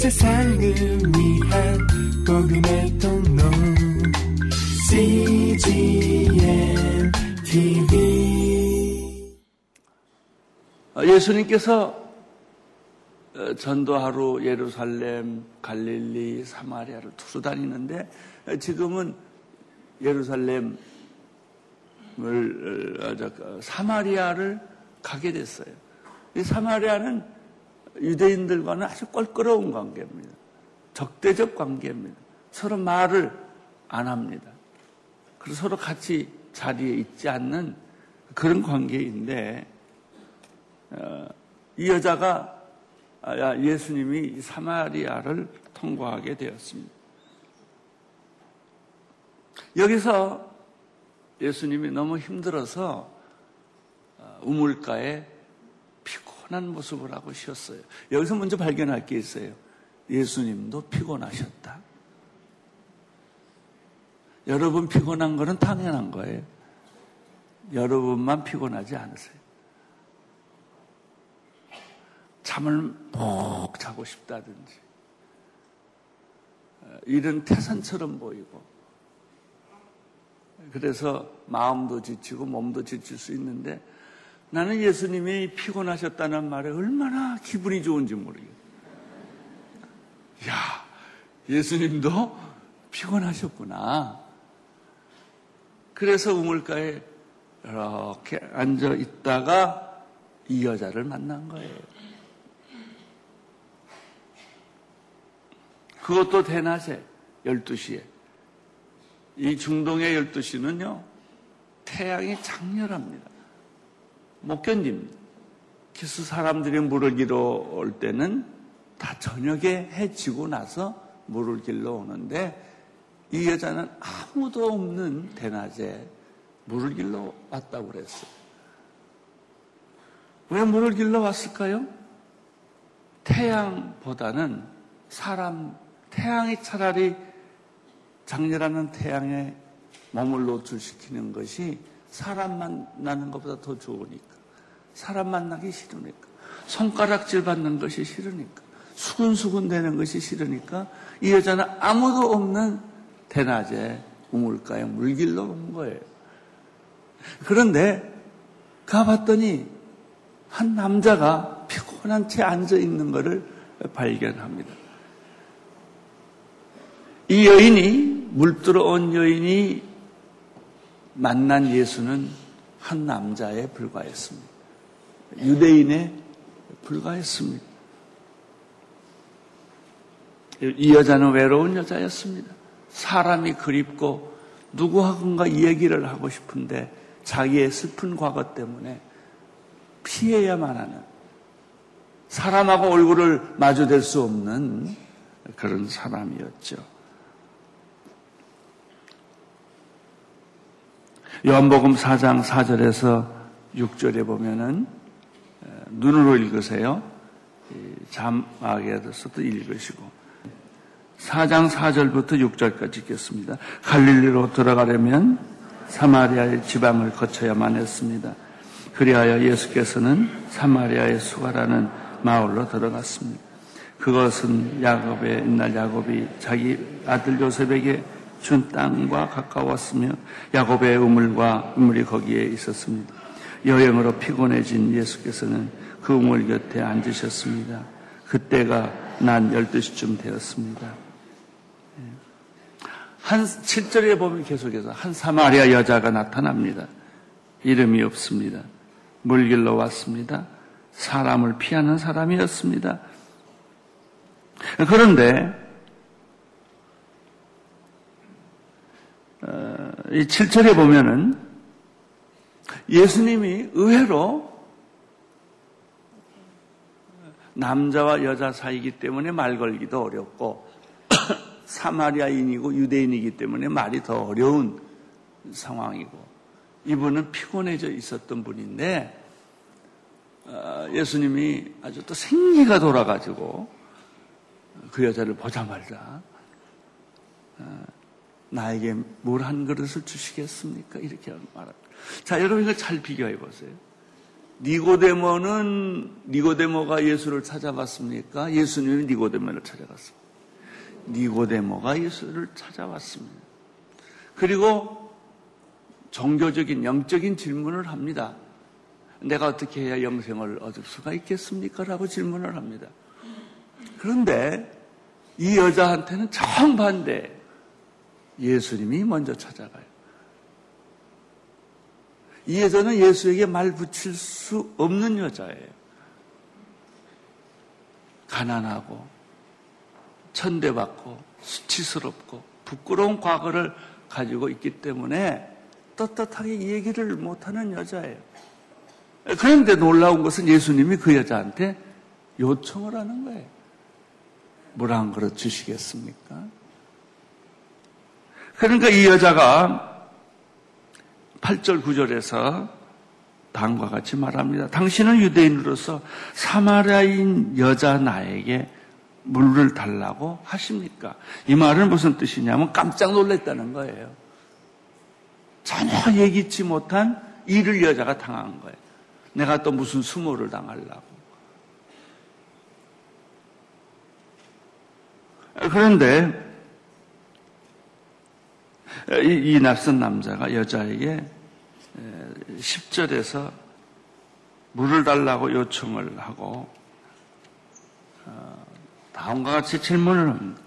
세상을 위한 복음의 통로 CGM TV 예수님께서 어, 전도하러 예루살렘, 갈릴리, 사마리아를 투수 다니는데 어, 지금은 예루살렘을 어, 사마리아를 가게 됐어요. 이 사마리아는 유대인들과는 아주 껄끄러운 관계입니다. 적대적 관계입니다. 서로 말을 안 합니다. 그래서 서로 같이 자리에 있지 않는 그런 관계인데 이 여자가 아, 예수님이 사마리아를 통과하게 되었습니다. 여기서 예수님이 너무 힘들어서 어, 우물가에 피 곤한 모습을 하고 쉬었어요. 여기서 먼저 발견할 게 있어요. 예수님도 피곤하셨다. 여러분 피곤한 거는 당연한 거예요. 여러분만 피곤하지 않으세요. 잠을 푹 자고 싶다든지 어, 일은 태산처럼 보이고 그래서 마음도 지치고 몸도 지칠 수 있는데 나는 예수님이 피곤하셨다는 말에 얼마나 기분이 좋은지 모르겠어요. 야, 예수님도 피곤하셨구나. 그래서 우물가에 이렇게 앉아 있다가 이 여자를 만난 거예요. 그것도 대낮에 12시에. 이 중동의 12시는요, 태양이 장렬합니다. 못 견딥니다. 그래서 사람들이 물을 길러 올 때는 다 저녁에 해 지고 나서 물을 길러 오는데 이 여자는 아무도 없는 대낮에 물을 길러 왔다고 그랬어요. 왜 물을 길러 왔을까요? 태양보다는 사람 태양이 차라리 장렬하는 태양에 몸을 노출시키는 것이 사람 만나는 것보다 더 좋으니까. 사람 만나기 싫으니까. 손가락질 받는 것이 싫으니까. 수근수근 되는 것이 싫으니까 이 여자는 아무도 없는 대낮에 우물가에 물길로 온 거예요. 그런데 가봤더니 한 남자가 피곤한 채 앉아 있는 것을 발견합니다. 이 여인이 물 들어 온 여인이 만난 예수는 한 남자에 불과했습니다. 유대인에 불과했습니다. 이 여자는 외로운 여자였습니다. 사람이 그립고 누구하고인가 이야기를 하고 싶은데 자기의 슬픈 과거 때문에 피해야만 하는 사람하고 얼굴을 마주댈 수 없는 그런 사람이었죠. 요한복음 4장 4절에서 6절에 보면은 눈으로 읽으세요. 자막에서도 읽으시고 4장 4절부터 6절까지 읽겠습니다. 갈릴리로 들어가려면 사마리아의 지방을 거쳐야만 했습니다. 그리하여 예수께서는 사마리아의 수가라는 마을로 들어갔습니다. 그것은 야곱의 옛날 야곱이 자기 아들 요셉에게 준 땅과 가까웠으며 야곱의 우물과 우물이 거기에 있었습니다. 여행으로 피곤해진 예수께서는 그 우물 곁에 앉으셨습니다. 그때가 낮 12시쯤 되었습니다. 예. 한 7절에 보면 계속해서 한 사마리아 여자가 나타납니다. 이름이 없습니다. 물길로 왔습니다. 사람을 피하는 사람이었습니다. 그런데 이 7절에 보면은 예수님이 의외로 남자와 여자 사이기 때문에 말 걸기도 어렵고 사마리아인이고 유대인이기 때문에 말이 더 어려운 상황이고 이분은 피곤해져 있었던 분인데 어, 예수님이 아주 또 생기가 돌아가지고 그 여자를 보자마자 어, 나에게 물 한 그릇을 주시겠습니까? 이렇게 말합니다. 자, 여러분 이거 잘 비교해 보세요. 니고데모는 니고데모가 예수를 찾아갔습니까? 예수님이 니고데모를 찾아갔습니다. 니고데모가 예수를 찾아왔습니다. 그리고 종교적인 영적인 질문을 합니다. 내가 어떻게 해야 영생을 얻을 수가 있겠습니까? 라고 질문을 합니다. 그런데 이 여자한테는 정반대. 예수님이 먼저 찾아가요. 이 여자는 예수에게 말 붙일 수 없는 여자예요. 가난하고, 천대받고, 수치스럽고, 부끄러운 과거를 가지고 있기 때문에 떳떳하게 얘기를 못하는 여자예요. 그런데 놀라운 것은 예수님이 그 여자한테 요청을 하는 거예요. 물 한 그릇 주시겠습니까? 그러니까 이 여자가 8절 9절에서 다음과 같이 말합니다. 당신은 유대인으로서 사마리아인 여자 나에게 물을 달라고 하십니까? 이 말은 무슨 뜻이냐면 깜짝 놀랐다는 거예요. 전혀 예기치 못한 일을 여자가 당한 거예요. 내가 또 무슨 수모를 당하려고. 그런데 이, 이 낯선 남자가 여자에게 10절에서 물을 달라고 요청을 하고 어, 다음과 같이 질문을 합니다.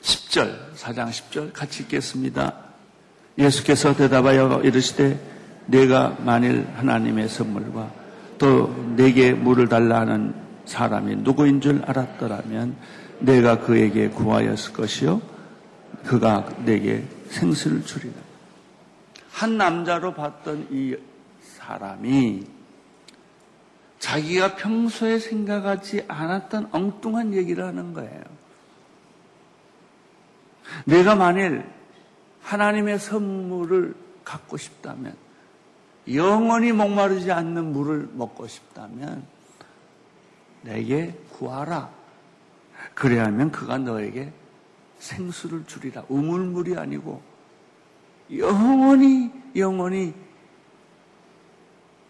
10절, 4장 10절 같이 읽겠습니다. 예수께서 대답하여 이르시되 내가 만일 하나님의 선물과 또 내게 물을 달라 하는 사람이 누구인 줄 알았더라면 내가 그에게 구하였을 것이요 그가 내게 생수를 주리라. 한 남자로 봤던 이 사람이 자기가 평소에 생각하지 않았던 엉뚱한 얘기를 하는 거예요. 내가 만일 하나님의 선물을 갖고 싶다면, 영원히 목마르지 않는 물을 먹고 싶다면, 내게 구하라. 그래야 하면 그가 너에게 생수를 주리라. 우물물이 아니고 영원히 영원히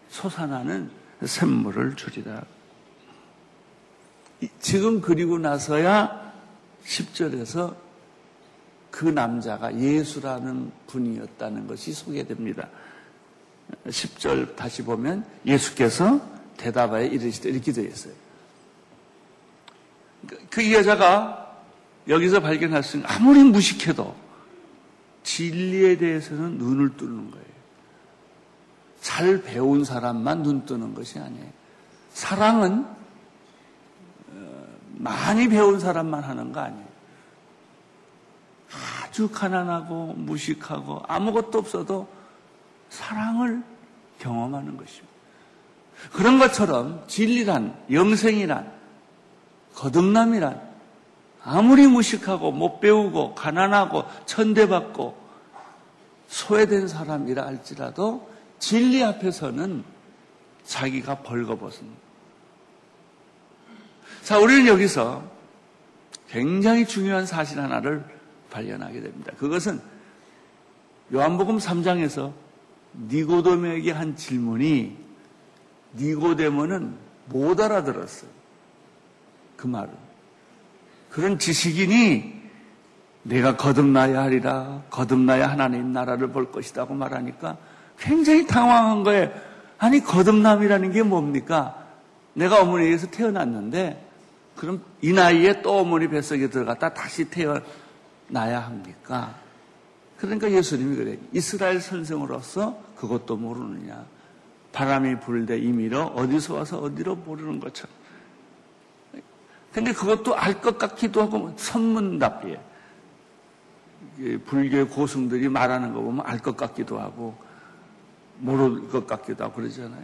솟아나는 샘물을 주리라. 지금 그리고 나서야 10절에서 그 남자가 예수라는 분이었다는 것이 소개됩니다. 10절 다시 보면 예수께서 대답하여 이르시되 이렇게 되어 있어요. 그 여자가 여기서 발견할 수 있는 아무리 무식해도 진리에 대해서는 눈을 뜨는 거예요. 잘 배운 사람만 눈 뜨는 것이 아니에요. 사랑은 어, 많이 배운 사람만 하는 거 아니에요. 아주 가난하고 무식하고 아무것도 없어도 사랑을 경험하는 것입니다. 그런 것처럼 진리란, 영생이란, 거듭남이란 아무리 무식하고 못 배우고 가난하고 천대받고 소외된 사람이라 할지라도 진리 앞에서는 자기가 벌거벗습니다. 자, 우리는 여기서 굉장히 중요한 사실 하나를 발견하게 됩니다. 그것은 요한복음 3장에서 니고데모에게 한 질문이 니고데모는 못 알아들었어요. 그 말을. 그런 지식인이 내가 거듭나야 하리라, 거듭나야 하나님 나라를 볼 것이라고 말하니까 굉장히 당황한 거예요. 아니, 거듭남이라는 게 뭡니까? 내가 어머니에게서 태어났는데, 그럼 이 나이에 또 어머니 뱃속에 들어갔다 다시 태어나야 합니까? 그러니까 예수님이 그래. 이스라엘 선생으로서 그것도 모르느냐. 바람이 불되 임의로 어디서 와서 어디로 모르는 것처럼. 근데 그것도 알 것 같기도 하고 선문답이에요. 불교의 고승들이 말하는 거 보면 알 것 같기도 하고 모를 것 같기도 하고 그러잖아요.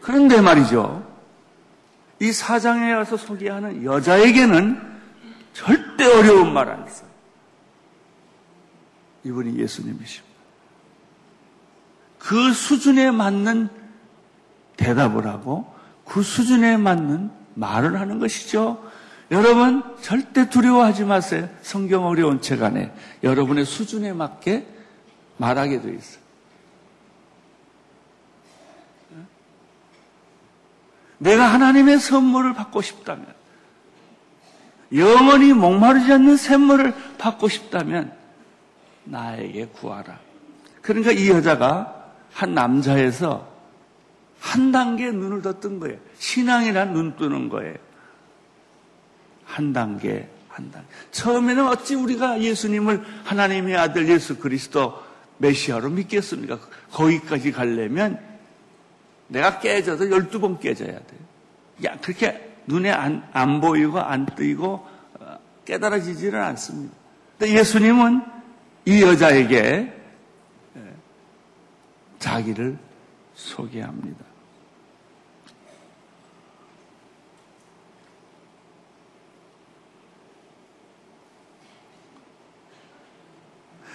그런데 말이죠. 이 사장에 와서 소개하는 여자에게는 절대 어려운 말안 써요. 이분이 예수님이십니다. 그 수준에 맞는 대답을 하고 그 수준에 맞는 말을 하는 것이죠. 여러분 절대 두려워하지 마세요. 성경 어려운 책 안에 여러분의 수준에 맞게 말하게 되어 있어요. 내가 하나님의 선물을 받고 싶다면, 영원히 목마르지 않는 샘물을 받고 싶다면, 나에게 구하라. 그러니까 이 여자가 한 남자에서 한 단계 눈을 더 뜬 거예요. 신앙이란 눈 뜨는 거예요. 한 단계, 한 단계. 처음에는 어찌 우리가 예수님을 하나님의 아들 예수 그리스도 메시아로 믿겠습니까? 거기까지 가려면 내가 깨져도 12번 깨져야 돼요. 야, 그렇게 눈에 안, 안 보이고 안 뜨이고 어, 깨달아지지는 않습니다. 근데 예수님은 이 여자에게 예, 자기를 소개합니다.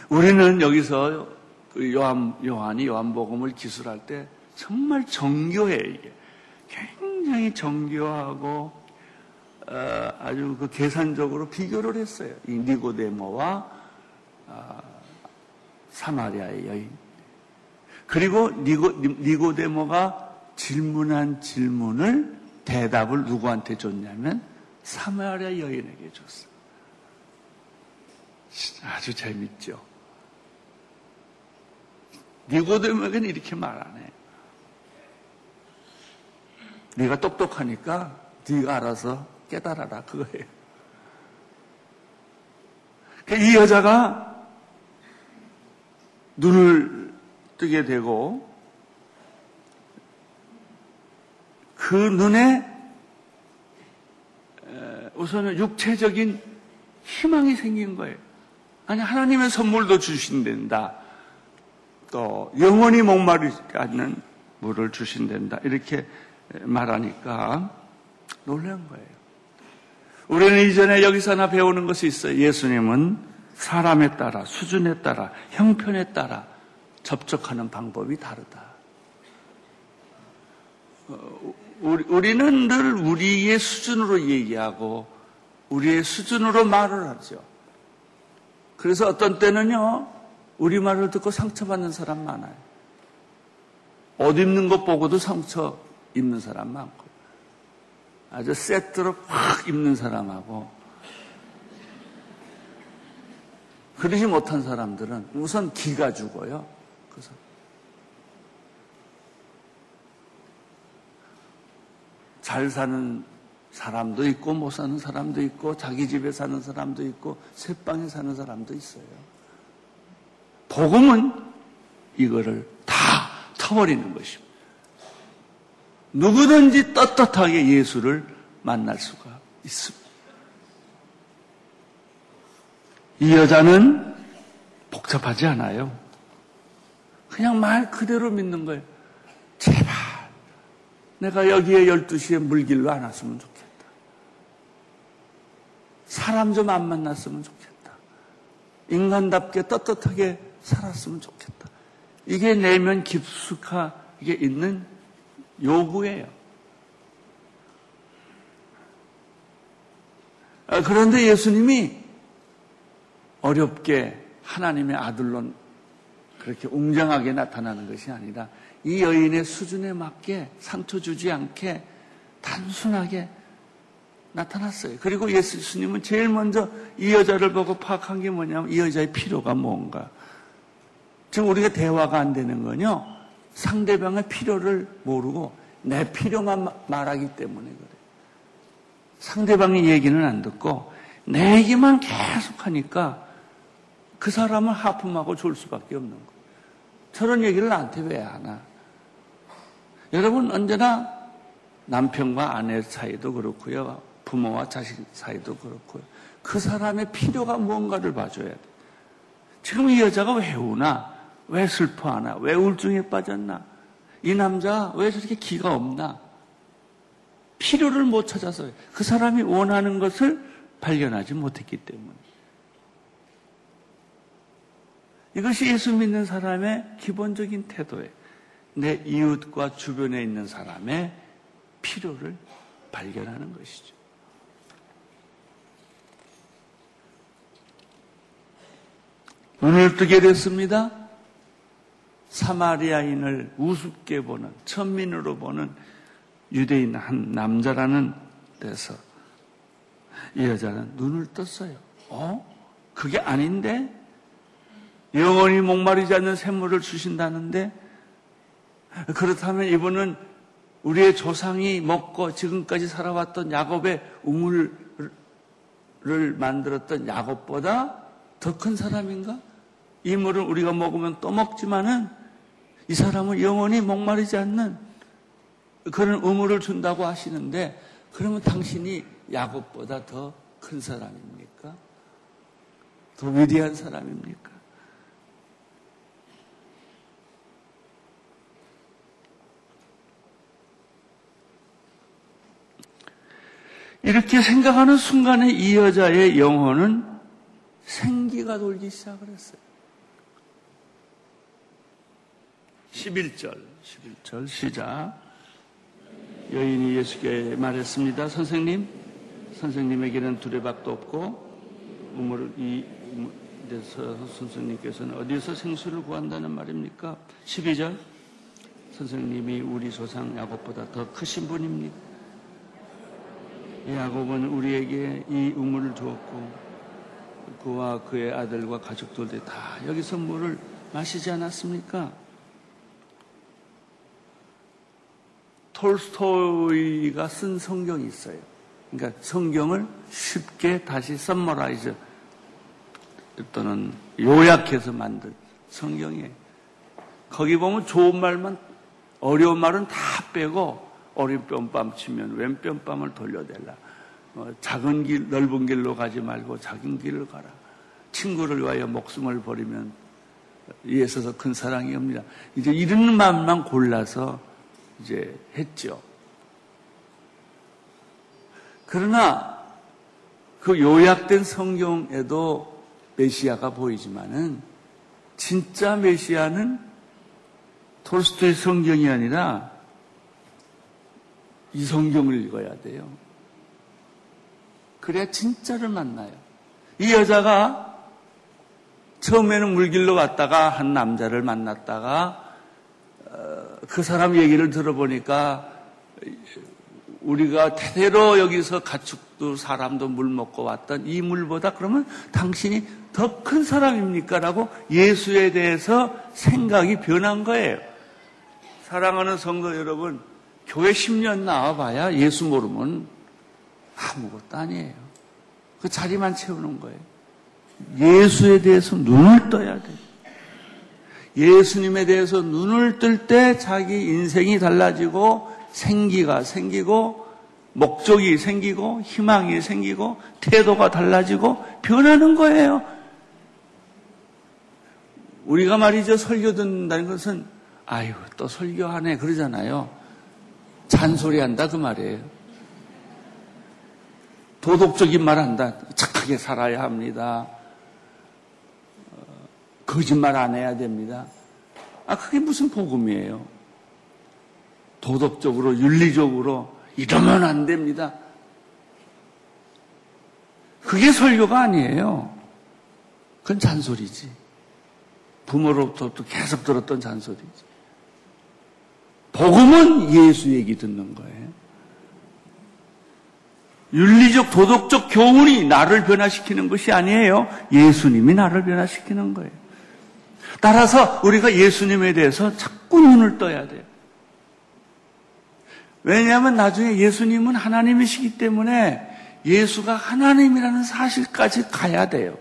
우리는 여기서 그 요한, 요한이 요한복음을 기술할 때 정말 정교해, 이게. 굉장히 정교하고, 어, 아주 그 계산적으로 비교를 했어요. 이 니고데모와 어, 사마리아의 여인. 그리고 니고, 니고데모가 질문한 질문을 대답을 누구한테 줬냐면 사마리아 여인에게 줬어. 아주 재밌죠. 니고데모에게는 이렇게 말안 해. 네가 똑똑하니까 네가 알아서 깨달아라 그거예요. 그러니까 이 여자가 눈을 뜨게 되고 그 눈에 우선은 육체적인 희망이 생긴 거예요. 아니 하나님의 선물도 주신댄다. 또 영원히 목마르지 않는 물을 주신댄다. 이렇게 말하니까 놀란 거예요. 우리는 이전에 여기서 하나 배우는 것이 있어요. 예수님은 사람에 따라, 수준에 따라, 형편에 따라 접촉하는 방법이 다르다. 어, 우리는 늘 우리의 수준으로 얘기하고 우리의 수준으로 말을 하죠. 그래서 어떤 때는요, 우리 말을 듣고 상처받는 사람 많아요. 옷 입는 것 보고도 상처 입는 사람 많고, 아주 세트로 확 입는 사람하고, 그러지 못한 사람들은 우선 기가 죽어요. 그래서 잘 사는 사람도 있고 못 사는 사람도 있고 자기 집에 사는 사람도 있고 새방에 사는 사람도 있어요. 복음은 이거를 다 터버리는 것입니다. 누구든지 떳떳하게 예수를 만날 수가 있습니다. 이 여자는 복잡하지 않아요. 그냥 말 그대로 믿는 거예요. 제발 내가 여기에 12시에 물길로 안 왔으면 좋겠다. 사람 좀 안 만났으면 좋겠다. 인간답게 떳떳하게 살았으면 좋겠다. 이게 내면 깊숙하게 있는 요구예요. 아, 그런데 예수님이 어렵게 하나님의 아들로 그렇게 웅장하게 나타나는 것이 아니라 이 여인의 수준에 맞게 상처 주지 않게 단순하게 나타났어요. 그리고 예수님은 제일 먼저 이 여자를 보고 파악한 게 뭐냐면 이 여자의 필요가 뭔가. 지금 우리가 대화가 안 되는 건요. 상대방의 필요를 모르고 내 필요만 말하기 때문에 그래. 상대방의 얘기는 안 듣고 내 얘기만 계속 하니까 그 사람을 하품하고 졸 수밖에 없는 거예요. 저런 얘기를 나한테 왜 하나? 여러분 언제나 남편과 아내 사이도 그렇고요. 부모와 자식 사이도 그렇고요. 그 사람의 필요가 뭔가를 봐줘야 돼. 지금 이 여자가 왜 우나? 왜 슬퍼하나? 왜 우울증에 빠졌나? 이 남자 왜 저렇게 기가 없나? 필요를 못 찾아서 그 사람이 원하는 것을 발견하지 못했기 때문에. 이것이 예수 믿는 사람의 기본적인 태도예요. 내 이웃과 주변에 있는 사람의 필요를 발견하는 것이죠. 눈을 뜨게 됐습니다. 사마리아인을 우습게 보는, 천민으로 보는 유대인 한 남자라는 데서 이 여자는 눈을 떴어요. 어? 그게 아닌데? 영원히 목마르지 않는 샘물을 주신다는데? 그렇다면 이분은 우리의 조상이 먹고 지금까지 살아왔던 야곱의 우물을 만들었던 야곱보다 더 큰 사람인가? 이 물을 우리가 먹으면 또 먹지만은 이 사람은 영원히 목마르지 않는 그런 우물을 준다고 하시는데 그러면 당신이 야곱보다 더 큰 사람입니까? 더 위대한 사람입니까? 이렇게 생각하는 순간에 이 여자의 영혼은 생기가 돌기 시작을 했어요. 11절, 11절 시작. 여인이 예수께 말했습니다. 선생님, 선생님에게는 두레박도 없고 우물 이 데서 선생님께서는 어디서 생수를 구한다는 말입니까? 12절. 선생님이 우리 조상 야곱보다 더 크신 분입니다. 야곱은 우리에게 이 우물을 주었고 그와 그의 아들과 가족들이 다 여기서 물을 마시지 않았습니까? 톨스토이가 쓴 성경이 있어요. 그러니까 성경을 쉽게 다시 summarize 또는 요약해서 만든 성경이에요. 거기 보면 좋은 말만 어려운 말은 다 빼고 오른뺨 치면 왼뺨을 돌려대라. 어, 작은 길, 넓은 길로 가지 말고 작은 길을 가라. 친구를 위하여 목숨을 버리면 이에 있어서 큰 사랑이 옵니다. 이제 이런 말만 골라서 이제 했죠. 그러나 그 요약된 성경에도 메시아가 보이지만은 진짜 메시아는 톨스토의 성경이 아니라 이 성경을 읽어야 돼요. 그래야 진짜를 만나요. 이 여자가 처음에는 물길로 갔다가 한 남자를 만났다가 그 사람 얘기를 들어보니까 우리가 대대로 여기서 가축도 사람도 물 먹고 왔던 이 물보다 그러면 당신이 더 큰 사람입니까? 라고 예수에 대해서 생각이 변한 거예요. 사랑하는 성도 여러분, 교회 10년 나와봐야 예수 모르면 아무것도 아니에요. 그 자리만 채우는 거예요. 예수에 대해서 눈을 떠야 돼요. 예수님에 대해서 눈을 뜰 때 자기 인생이 달라지고 생기가 생기고 목적이 생기고 희망이 생기고 태도가 달라지고 변하는 거예요. 우리가 말이죠 설교 듣는다는 것은 아유 또 설교하네 그러잖아요. 잔소리한다 그 말이에요. 도덕적인 말 한다. 착하게 살아야 합니다. 거짓말 안 해야 됩니다. 아, 그게 무슨 복음이에요? 도덕적으로, 윤리적으로 이러면 안 됩니다. 그게 설교가 아니에요. 그건 잔소리지. 부모로부터 계속 들었던 잔소리지. 복음은 예수 얘기 듣는 거예요. 윤리적, 도덕적 교훈이 나를 변화시키는 것이 아니에요. 예수님이 나를 변화시키는 거예요. 따라서 우리가 예수님에 대해서 자꾸 눈을 떠야 돼요. 왜냐하면 나중에 예수님은 하나님이시기 때문에 예수가 하나님이라는 사실까지 가야 돼요.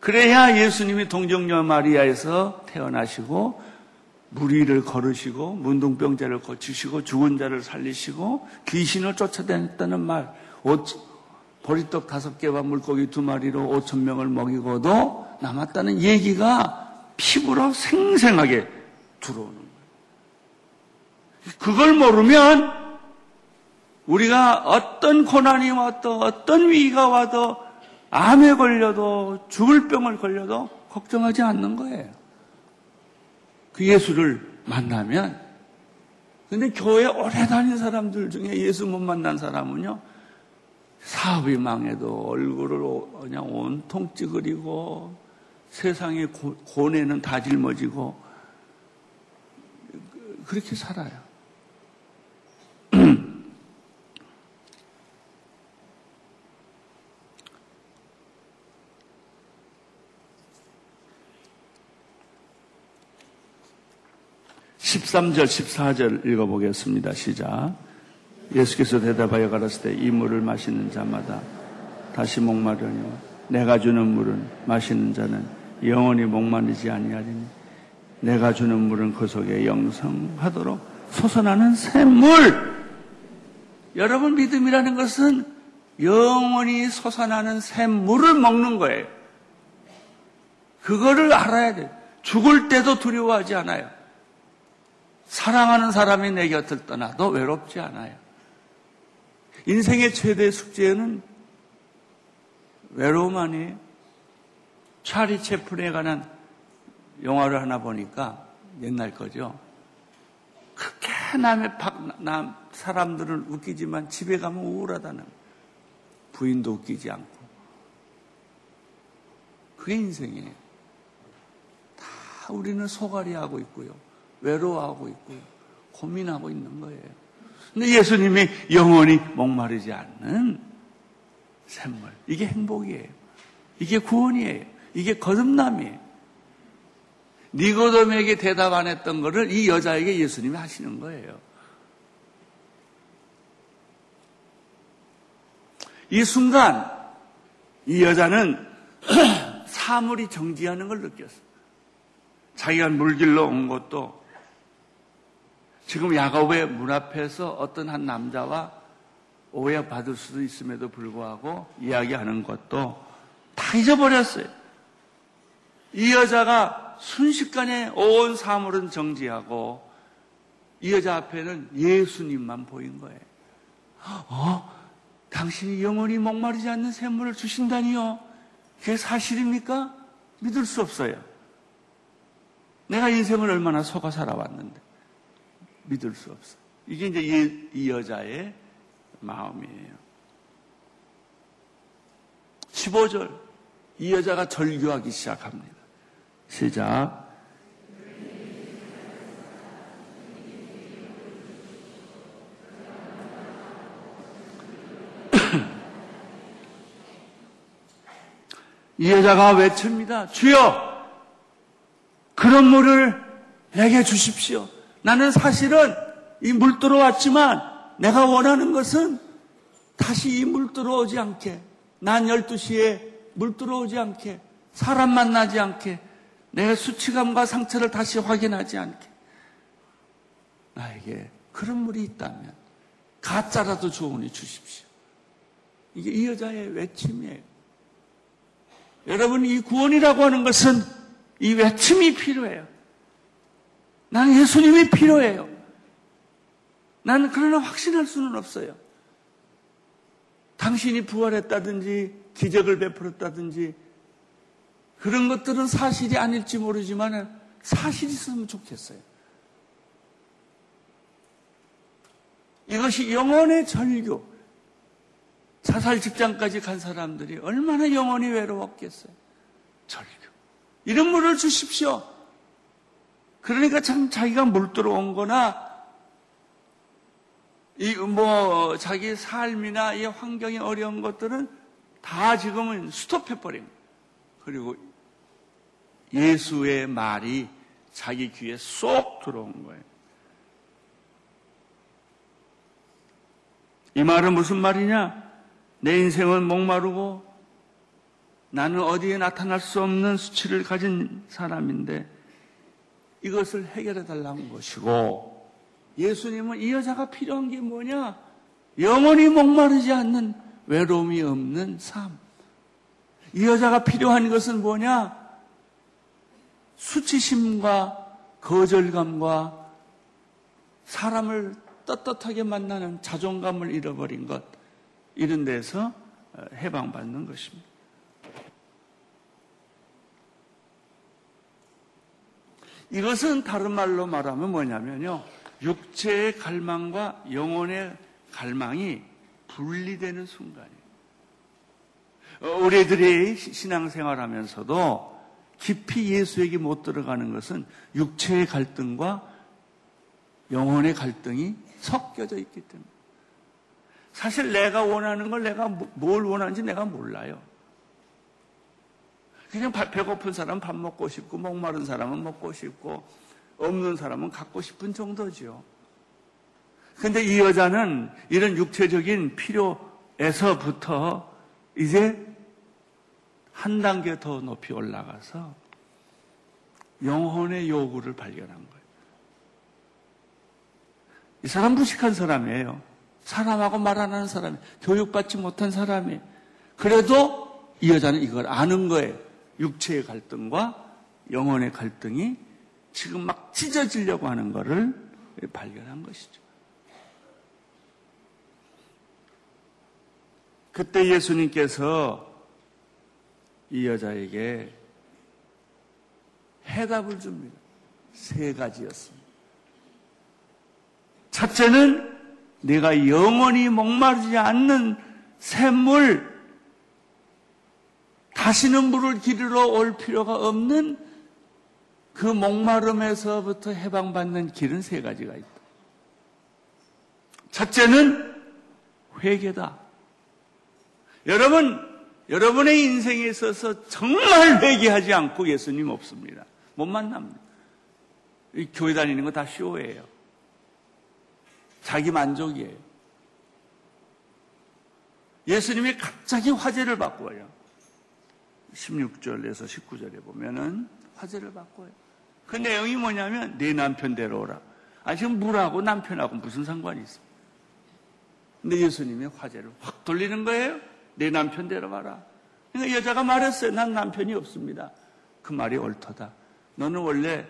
그래야 예수님이 동정녀 마리아에서 태어나시고 무리를 걸으시고 문둥병자를 고치시고 죽은 자를 살리시고 귀신을 쫓아다녔다는 말 보리떡 다섯 개와 물고기 두 마리로 오천 명을 먹이고도 남았다는 얘기가 피부로 생생하게 들어오는 거예요. 그걸 모르면 우리가 어떤 고난이 와도 어떤 위기가 와도 암에 걸려도 죽을 병을 걸려도 걱정하지 않는 거예요. 그 예수를 만나면 근데 교회 오래 다닌 사람들 중에 예수 못 만난 사람은요 사업이 망해도 얼굴을 그냥 온통 찌그리고 세상의 고뇌는 다 짊어지고 그렇게 살아요. (13절) (14절) 읽어보겠습니다 시작 예수께서 대답하여 가라사대 이 물을 마시는 자마다 다시 목마르니와 내가 주는 물은 마시는 자는 영원히 목마르지 아니하리니 내가 주는 물은 그 속에 영성하도록 솟아나는 샘물. 여러분 믿음이라는 것은 영원히 솟아나는 샘물을 먹는 거예요. 그거를 알아야 돼요. 죽을 때도 두려워하지 않아요. 사랑하는 사람이 내 곁을 떠나도 외롭지 않아요. 인생의 최대 숙제는 외로움 아니에요. 차리 채플에 관한 영화를 하나 보니까 옛날 거죠. 그렇게 남의 박, 남, 사람들은 웃기지만 집에 가면 우울하다는 부인도 웃기지 않고. 그게 인생이에요. 다 우리는 소갈이하고 있고요. 외로워하고 있고요. 고민하고 있는 거예요. 근데 예수님이 영원히 목마르지 않는 샘물. 이게 행복이에요. 이게 구원이에요. 이게 거듭남이에요. 니고돔에게 대답 안 했던 것을 이 여자에게 예수님이 하시는 거예요. 이 순간 이 여자는 사물이 정지하는 걸 느꼈어. 자기가 물길로 온 것도 지금 야곱의 문 앞에서 어떤 한 남자와 오해받을 수도 있음에도 불구하고 이야기하는 것도 다 잊어버렸어요. 이 여자가 순식간에 온 사물은 정지하고 이 여자 앞에는 예수님만 보인 거예요. 어? 당신이 영원히 목마르지 않는 샘물을 주신다니요? 그게 사실입니까? 믿을 수 없어요. 내가 인생을 얼마나 속아 살아왔는데 믿을 수 없어. 이게 이제 이, 이 여자의 마음이에요. 15절 이 여자가 절규하기 시작합니다. 시작. 이 여자가 외칩니다. 주여! 그런 물을 내게 주십시오. 나는 사실은 이 물 들어 왔지만 내가 원하는 것은 다시 이 물 들어 오지 않게, 난 12시에 물 들어 오지 않게, 사람 만나지 않게, 내 수치감과 상처를 다시 확인하지 않게, 나에게 그런 물이 있다면 가짜라도 좋으니 주십시오. 이게 이 여자의 외침이에요. 여러분, 이 구원이라고 하는 것은 이 외침이 필요해요. 나는 예수님이 필요해요. 나는 그러나 확신할 수는 없어요. 당신이 부활했다든지 기적을 베풀었다든지 그런 것들은 사실이 아닐지 모르지만 사실이 있으면 좋겠어요. 이것이 영혼의 절규. 자살 직장까지 간 사람들이 얼마나 영혼이 외로웠겠어요. 절규. 이런 물을 주십시오. 그러니까 참 자기가 물 들어온 거나 이 뭐 자기 삶이나 이 환경이 어려운 것들은 다 지금은 스톱해 버린 그리고 예수의 말이 자기 귀에 쏙 들어온 거예요. 이 말은 무슨 말이냐? 내 인생은 목마르고 나는 어디에 나타날 수 없는 수치를 가진 사람인데 이것을 해결해 달라는 것이고 예수님은 이 여자가 필요한 게 뭐냐? 영원히 목마르지 않는 외로움이 없는 삶. 이 여자가 필요한 것은 뭐냐? 수치심과 거절감과 사람을 떳떳하게 만나는 자존감을 잃어버린 것. 이런 데서 해방받는 것입니다. 이것은 다른 말로 말하면 뭐냐면요. 육체의 갈망과 영혼의 갈망이 분리되는 순간이에요. 어, 우리들이 신앙생활 하면서도 깊이 예수에게 못 들어가는 것은 육체의 갈등과 영혼의 갈등이 섞여져 있기 때문에. 사실 내가 원하는 걸 내가 뭐, 뭘 원하는지 내가 몰라요. 그냥 배고픈 사람은 밥 먹고 싶고 목마른 사람은 먹고 싶고 없는 사람은 갖고 싶은 정도죠. 근데 이 여자는 이런 육체적인 필요에서부터 이제 한 단계 더 높이 올라가서 영혼의 요구를 발견한 거예요. 이 사람 무식한 사람이에요. 사람하고 말 안 하는 사람이 교육받지 못한 사람이 그래도 이 여자는 이걸 아는 거예요. 육체의 갈등과 영혼의 갈등이 지금 막 찢어지려고 하는 것을 발견한 것이죠. 그때 예수님께서 이 여자에게 해답을 줍니다. 세 가지였습니다. 첫째는 내가 영원히 목마르지 않는 샘물, 다시는 물을 기르러 올 필요가 없는 그 목마름에서부터 해방받는 길은 세 가지가 있다. 첫째는 회개다. 여러분, 여러분의 인생에 있어서 정말 회개하지 않고 예수님 없습니다. 못 만납니다. 이 교회 다니는 거 다 쇼예요. 자기 만족이에요. 예수님이 갑자기 화제를 바꿔요. 16절에서 19절에 보면은 화제를 바꿔요. 그 내용이 뭐냐면 내 남편 데려오라. 아 지금 물하고 남편하고 무슨 상관이 있어? 근데 예수님이 화제를 확 돌리는 거예요. 내 남편 데려와라. 그러니까 여자가 말했어요. 난 남편이 없습니다. 그 말이 옳도다. 너는 원래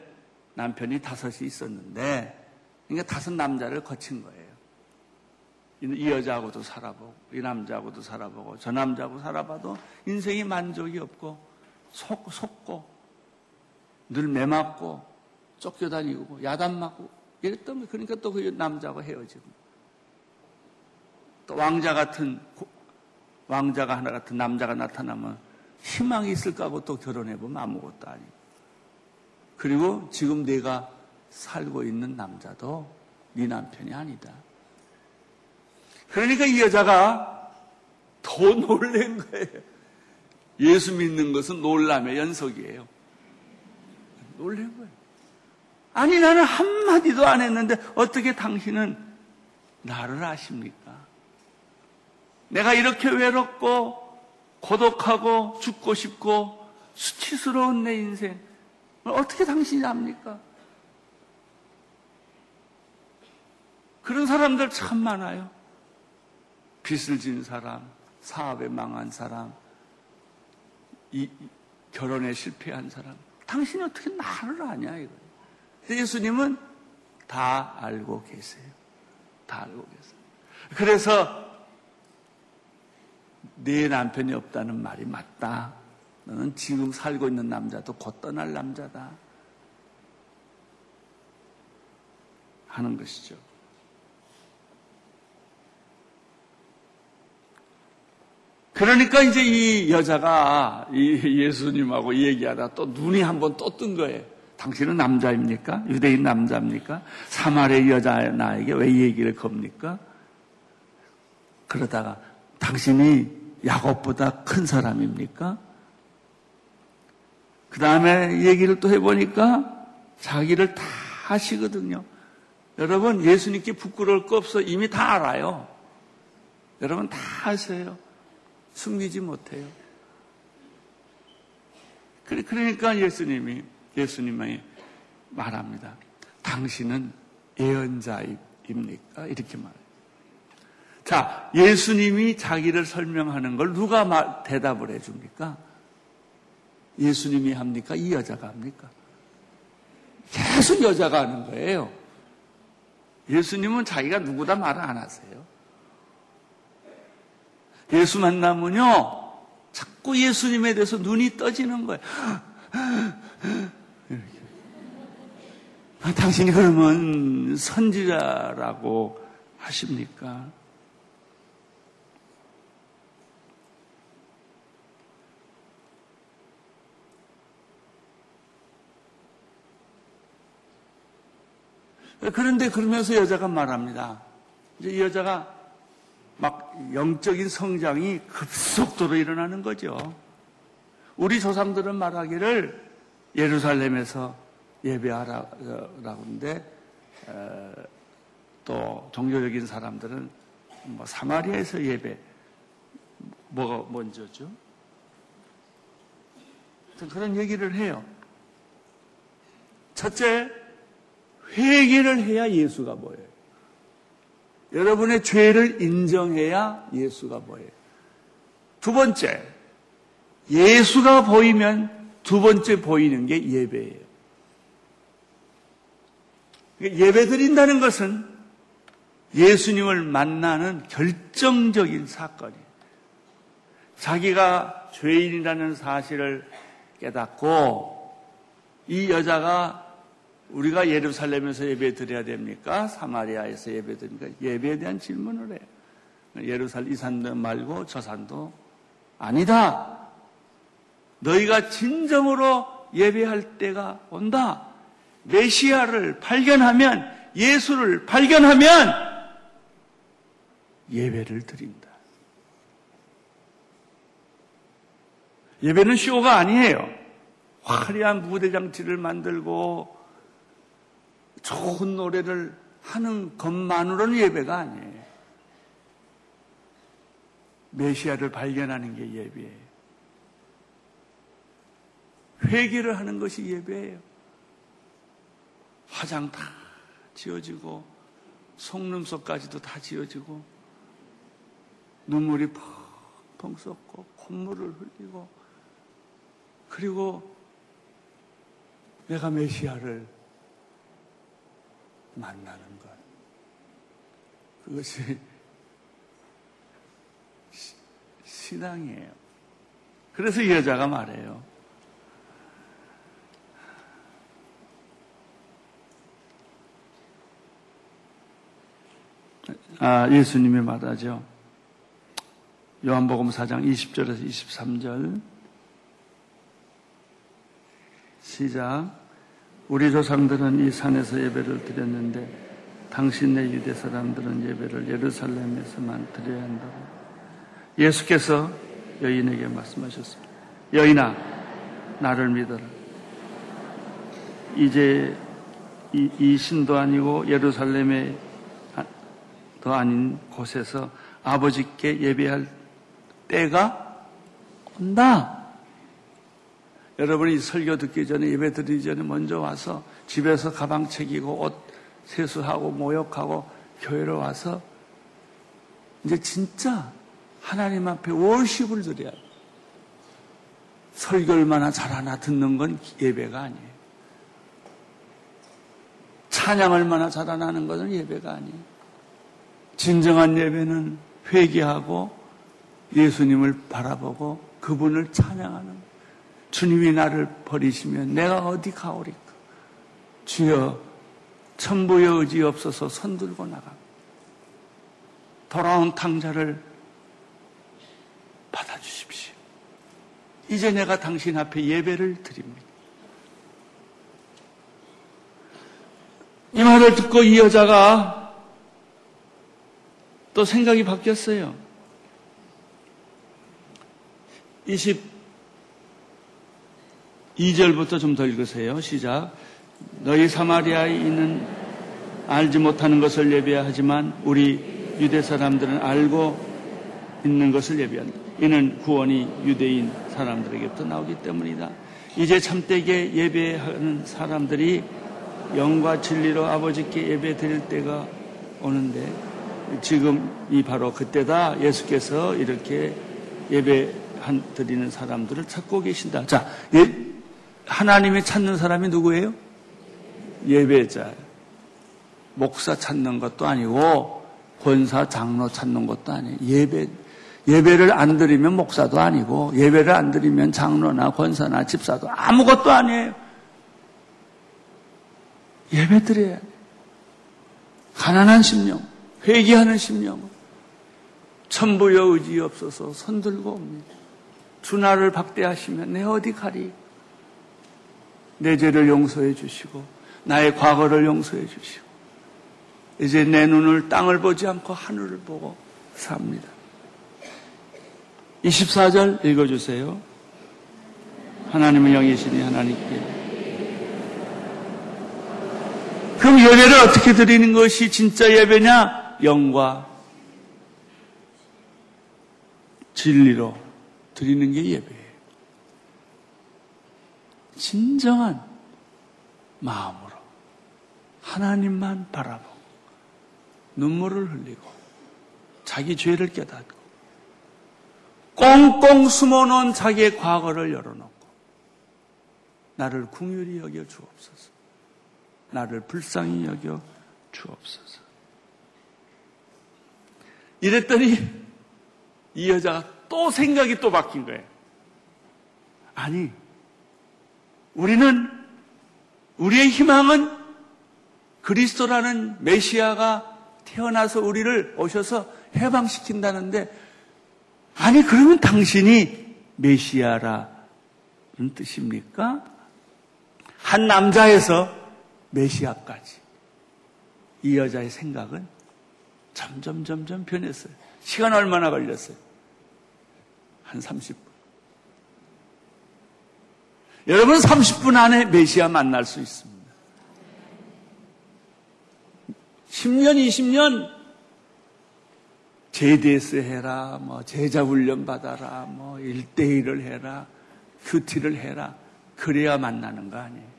남편이 다섯이 있었는데 그러니까 다섯 남자를 거친 거예요. 이 여자하고도 살아보고, 이 남자하고도 살아보고, 저 남자하고 살아봐도 인생이 만족이 없고, 속, 속고, 늘 매맞고, 쫓겨다니고, 야단 맞고, 이랬던 거예요. 그러니까 또 그 남자하고 헤어지고. 또 왕자 같은, 왕자가 하나 같은 남자가 나타나면 희망이 있을까 하고 또 결혼해보면 아무것도 아니고. 그리고 지금 내가 살고 있는 남자도 네 남편이 아니다. 그러니까 이 여자가 더 놀란 거예요. 예수 믿는 것은 놀람의 연속이에요. 놀란 거예요. 아니, 나는 한마디도 안 했는데 어떻게 당신은 나를 아십니까? 내가 이렇게 외롭고 고독하고 죽고 싶고 수치스러운 내 인생. 어떻게 당신이 압니까? 그런 사람들 참 많아요. 빚을 진 사람, 사업에 망한 사람, 이, 결혼에 실패한 사람. 당신이 어떻게 나를 아냐, 이거. 예수님은 다 알고 계세요. 다 알고 계세요. 그래서 내 남편이 없다는 말이 맞다. 너는 지금 살고 있는 남자도 곧 떠날 남자다. 하는 것이죠. 그러니까 이제 이 여자가 이 예수님하고 얘기하다 또 눈이 한번 또 뜬 거예요. 당신은 남자입니까? 유대인 남자입니까? 사마리아 여자 나에게 왜 얘기를 겁니까? 그러다가 당신이 야곱보다 큰 사람입니까? 그 다음에 얘기를 또 해보니까 자기를 다 아시거든요. 여러분, 예수님께 부끄러울 거 없어. 이미 다 알아요. 여러분 다 아세요. 숨기지 못해요. 그러니까 예수님이, 예수님이 말합니다. 당신은 예언자입니까? 이렇게 말해요. 자, 예수님이 자기를 설명하는 걸 누가 대답을 해줍니까? 예수님이 합니까? 이 여자가 합니까? 계속 여자가 하는 거예요. 예수님은 자기가 누구다 말을 안 하세요. 예수 만나면요, 자꾸 예수님에 대해서 눈이 떠지는 거예요. 아, 당신이 그러면 선지자라고 하십니까? 그런데 그러면서 여자가 말합니다. 이제 이 여자가 막 영적인 성장이 급속도로 일어나는 거죠. 우리 조상들은 말하기를 예루살렘에서 예배하라고 하는데 어, 또 종교적인 사람들은 뭐 사마리아에서 예배 뭐가 먼저죠? 그런 얘기를 해요. 첫째, 회개를 해야 예수가 보여요. 여러분의 죄를 인정해야 예수가 보여요. 두 번째, 예수가 보이면 두 번째 보이는 게 예배예요. 그러니까 예배 드린다는 것은 예수님을 만나는 결정적인 사건이에요. 자기가 죄인이라는 사실을 깨닫고 이 여자가 우리가 예루살렘에서 예배 드려야 됩니까? 사마리아에서 예배 드립니까? 예배에 대한 질문을 해요. 예루살렘 이 산도 말고 저 산도 아니다. 너희가 진정으로 예배할 때가 온다. 메시아를 발견하면 예수를 발견하면 예배를 드린다. 예배는 쇼가 아니에요. 화려한 무대 장치를 만들고 좋은 노래를 하는 것만으로는 예배가 아니에요. 메시아를 발견하는 게 예배예요. 회개를 하는 것이 예배예요. 화장 다 지워지고 속눈썹까지도 다 지워지고 눈물이 펑펑 쏟고 콧물을 흘리고 그리고 내가 메시아를 만나는 것. 그것이 신앙이에요. 그래서 이 여자가 말해요. 아, 예수님이 말하죠. 요한복음 4장 20절에서 23절. 시작. 우리 조상들은 이 산에서 예배를 드렸는데 당신네 유대 사람들은 예배를 예루살렘에서만 드려야 한다고. 예수께서 여인에게 말씀하셨습니다. 여인아, 나를 믿어라. 이제 이, 이 신도 아니고 예루살렘에 더 아닌 곳에서 아버지께 예배할 때가 온다. 여러분이 설교 듣기 전에 예배 드리기 전에 먼저 와서 집에서 가방 챙기고 옷 세수하고 모욕하고 교회로 와서 이제 진짜 하나님 앞에 월십을 드려야 돼. 설교 얼마나 잘하나 듣는 건 예배가 아니에요. 찬양 얼마나 잘하나 하는 것은 예배가 아니에요. 진정한 예배는 회개하고 예수님을 바라보고 그분을 찬양하는 주님이 나를 버리시면 내가 어디 가오리까? 주여 천부의 의지 없어서 손 들고 나가. 돌아온 탕자를 받아주십시오. 이제 내가 당신 앞에 예배를 드립니다. 이 말을 듣고 이 여자가 또 생각이 바뀌었어요. 22절부터 좀 더 읽으세요. 시작. 너희 사마리아에 있는 알지 못하는 것을 예배하지만 우리 유대 사람들은 알고 있는 것을 예배한다. 이는 구원이 유대인 사람들에게부터 나오기 때문이다. 이제 참되게 예배하는 사람들이 영과 진리로 아버지께 예배 드릴 때가 오는데 지금 이 바로 그때다 예수께서 이렇게 예배 드리는 사람들을 찾고 계신다. 자, 예, 하나님이 찾는 사람이 누구예요? 예배자. 목사 찾는 것도 아니고 권사 장로 찾는 것도 아니에요. 예배 예배를 안 드리면 목사도 아니고 예배를 안 드리면 장로나 권사나 집사도 아무것도 아니에요. 예배 드려야 돼. 가난한 심령, 회개하는 심령, 천부여 의지 없어서 손들고 옵니다. 주 나를 박대하시면 내 어디 가리? 내 죄를 용서해 주시고 나의 과거를 용서해 주시고 이제 내 눈을 땅을 보지 않고 하늘을 보고 삽니다. 24절 읽어주세요. 하나님은 영이시니 하나님께 그럼 예배를 어떻게 드리는 것이 진짜 예배냐? 영과 진리로 드리는 게 예배예요. 진정한 마음으로 하나님만 바라보고 눈물을 흘리고 자기 죄를 깨닫고 꽁꽁 숨어놓은 자기의 과거를 열어놓고 나를 궁휼히 여겨 주옵소서. 나를 불쌍히 여겨 주옵소서. 이랬더니 이 여자가 또 생각이 또 바뀐 거예요. 아니, 우리는 우리의 희망은 그리스도라는 메시아가 태어나서 우리를 오셔서 해방시킨다는데 아니 그러면 당신이 메시아라는 뜻입니까? 한 남자에서 메시아까지 이 여자의 생각은 점점 점점 변했어요. 시간 얼마나 걸렸어요? 한 30분. 여러분 30분 안에 메시아 만날 수 있습니다. 10년, 20년 JDS 해라, 뭐 제자 훈련 받아라, 뭐 1대1을 해라, 큐티를 해라. 그래야 만나는 거 아니에요.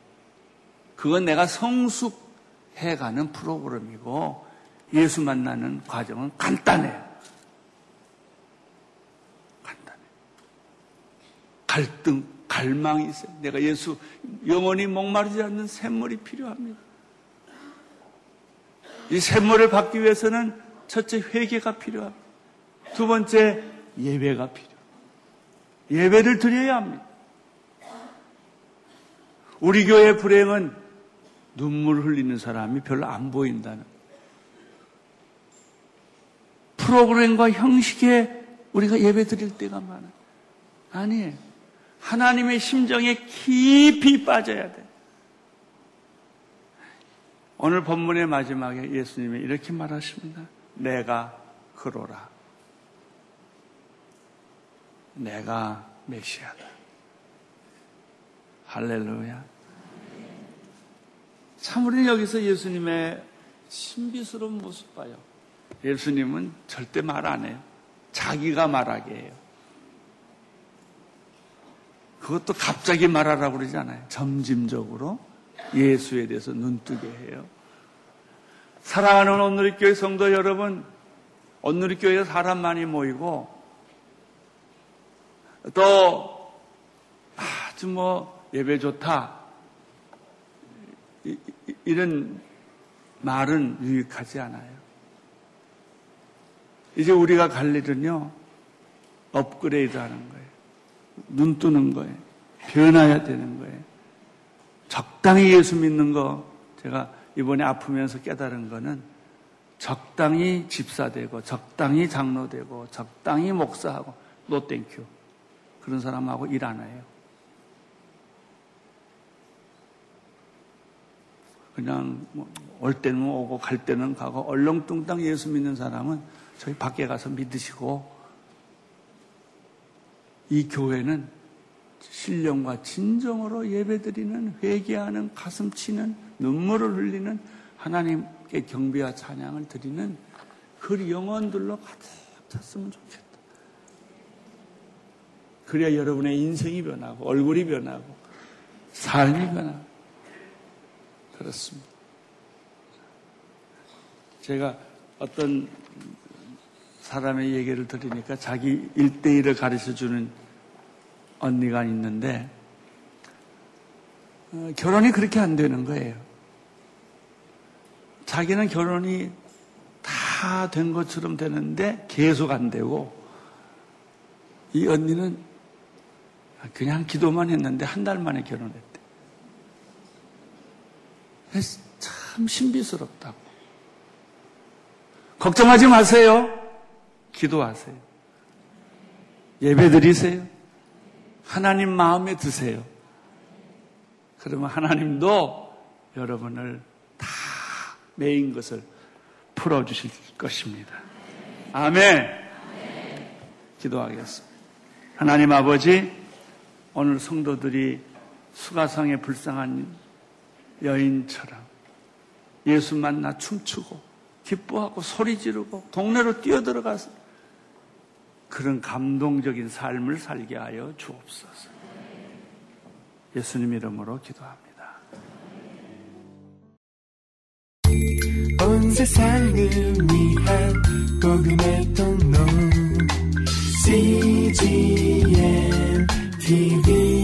그건 내가 성숙해가는 프로그램이고 예수 만나는 과정은 간단해요. 간단해. 갈등, 갈망이 있어요. 내가 예수 영원히 목마르지 않는 샘물이 필요합니다. 이 샘물을 받기 위해서는 첫째 회개가 필요합니다. 두 번째 예배가 필요합니다. 예배를 드려야 합니다. 우리 교회 불행은 눈물 흘리는 사람이 별로 안 보인다는 프로그램과 형식에 우리가 예배 드릴 때가 많아요. 아니에요. 하나님의 심정에 깊이 빠져야 돼. 오늘 본문의 마지막에 예수님이 이렇게 말하십니다. 내가 그로라. 내가 메시아다. 할렐루야. 참 우리는 여기서 예수님의 신비스러운 모습 봐요. 예수님은 절대 말 안 해요. 자기가 말하게 해요. 그것도 갑자기 말하라고 그러지 않아요. 점진적으로 예수에 대해서 눈뜨게 해요. 사랑하는 온누리교회 성도 여러분, 온누리교회에 사람 많이 모이고 또 아주 뭐 예배 좋다 이, 이런 말은 유익하지 않아요. 이제 우리가 갈 일은요 업그레이드 하는 거예요. 눈 뜨는 거예요. 변화해야 되는 거예요. 적당히 예수 믿는 거 제가 이번에 아프면서 깨달은 거는 적당히 집사되고 적당히 장로되고 적당히 목사하고 No thank you 그런 사람하고 일 안 해요. 그냥 뭐 올 때는 오고 갈 때는 가고 얼렁뚱땅 예수 믿는 사람은 저기 밖에 가서 믿으시고 이 교회는 신령과 진정으로 예배드리는 회개하는 가슴 치는 눈물을 흘리는 하나님께 경배와 찬양을 드리는 그 영혼들로 가득 찼으면 좋겠다. 그래야 여러분의 인생이 변하고 얼굴이 변하고 삶이 변하고 그렇습니다. 제가 어떤 사람의 얘기를 들으니까 자기 일대일을 가르쳐 주는 언니가 있는데 어, 결혼이 그렇게 안 되는 거예요. 자기는 결혼이 다 된 것처럼 되는데 계속 안 되고 이 언니는 그냥 기도만 했는데 한 달 만에 결혼했대. 참 신비스럽다고. 걱정하지 마세요. 기도하세요. 예배 드리세요. 하나님 마음에 드세요. 그러면 하나님도 여러분을 다 메인 것을 풀어주실 것입니다. 아멘. 기도하겠습니다. 하나님 아버지, 오늘 성도들이 수가상에 불쌍한 여인처럼 예수 만나 춤추고 기뻐하고 소리 지르고 동네로 뛰어들어가서 그런 감동적인 삶을 살게 하여 주옵소서. 예수님 이름으로 기도합니다. 온 세상을 위한 복음의 통로 CGM TV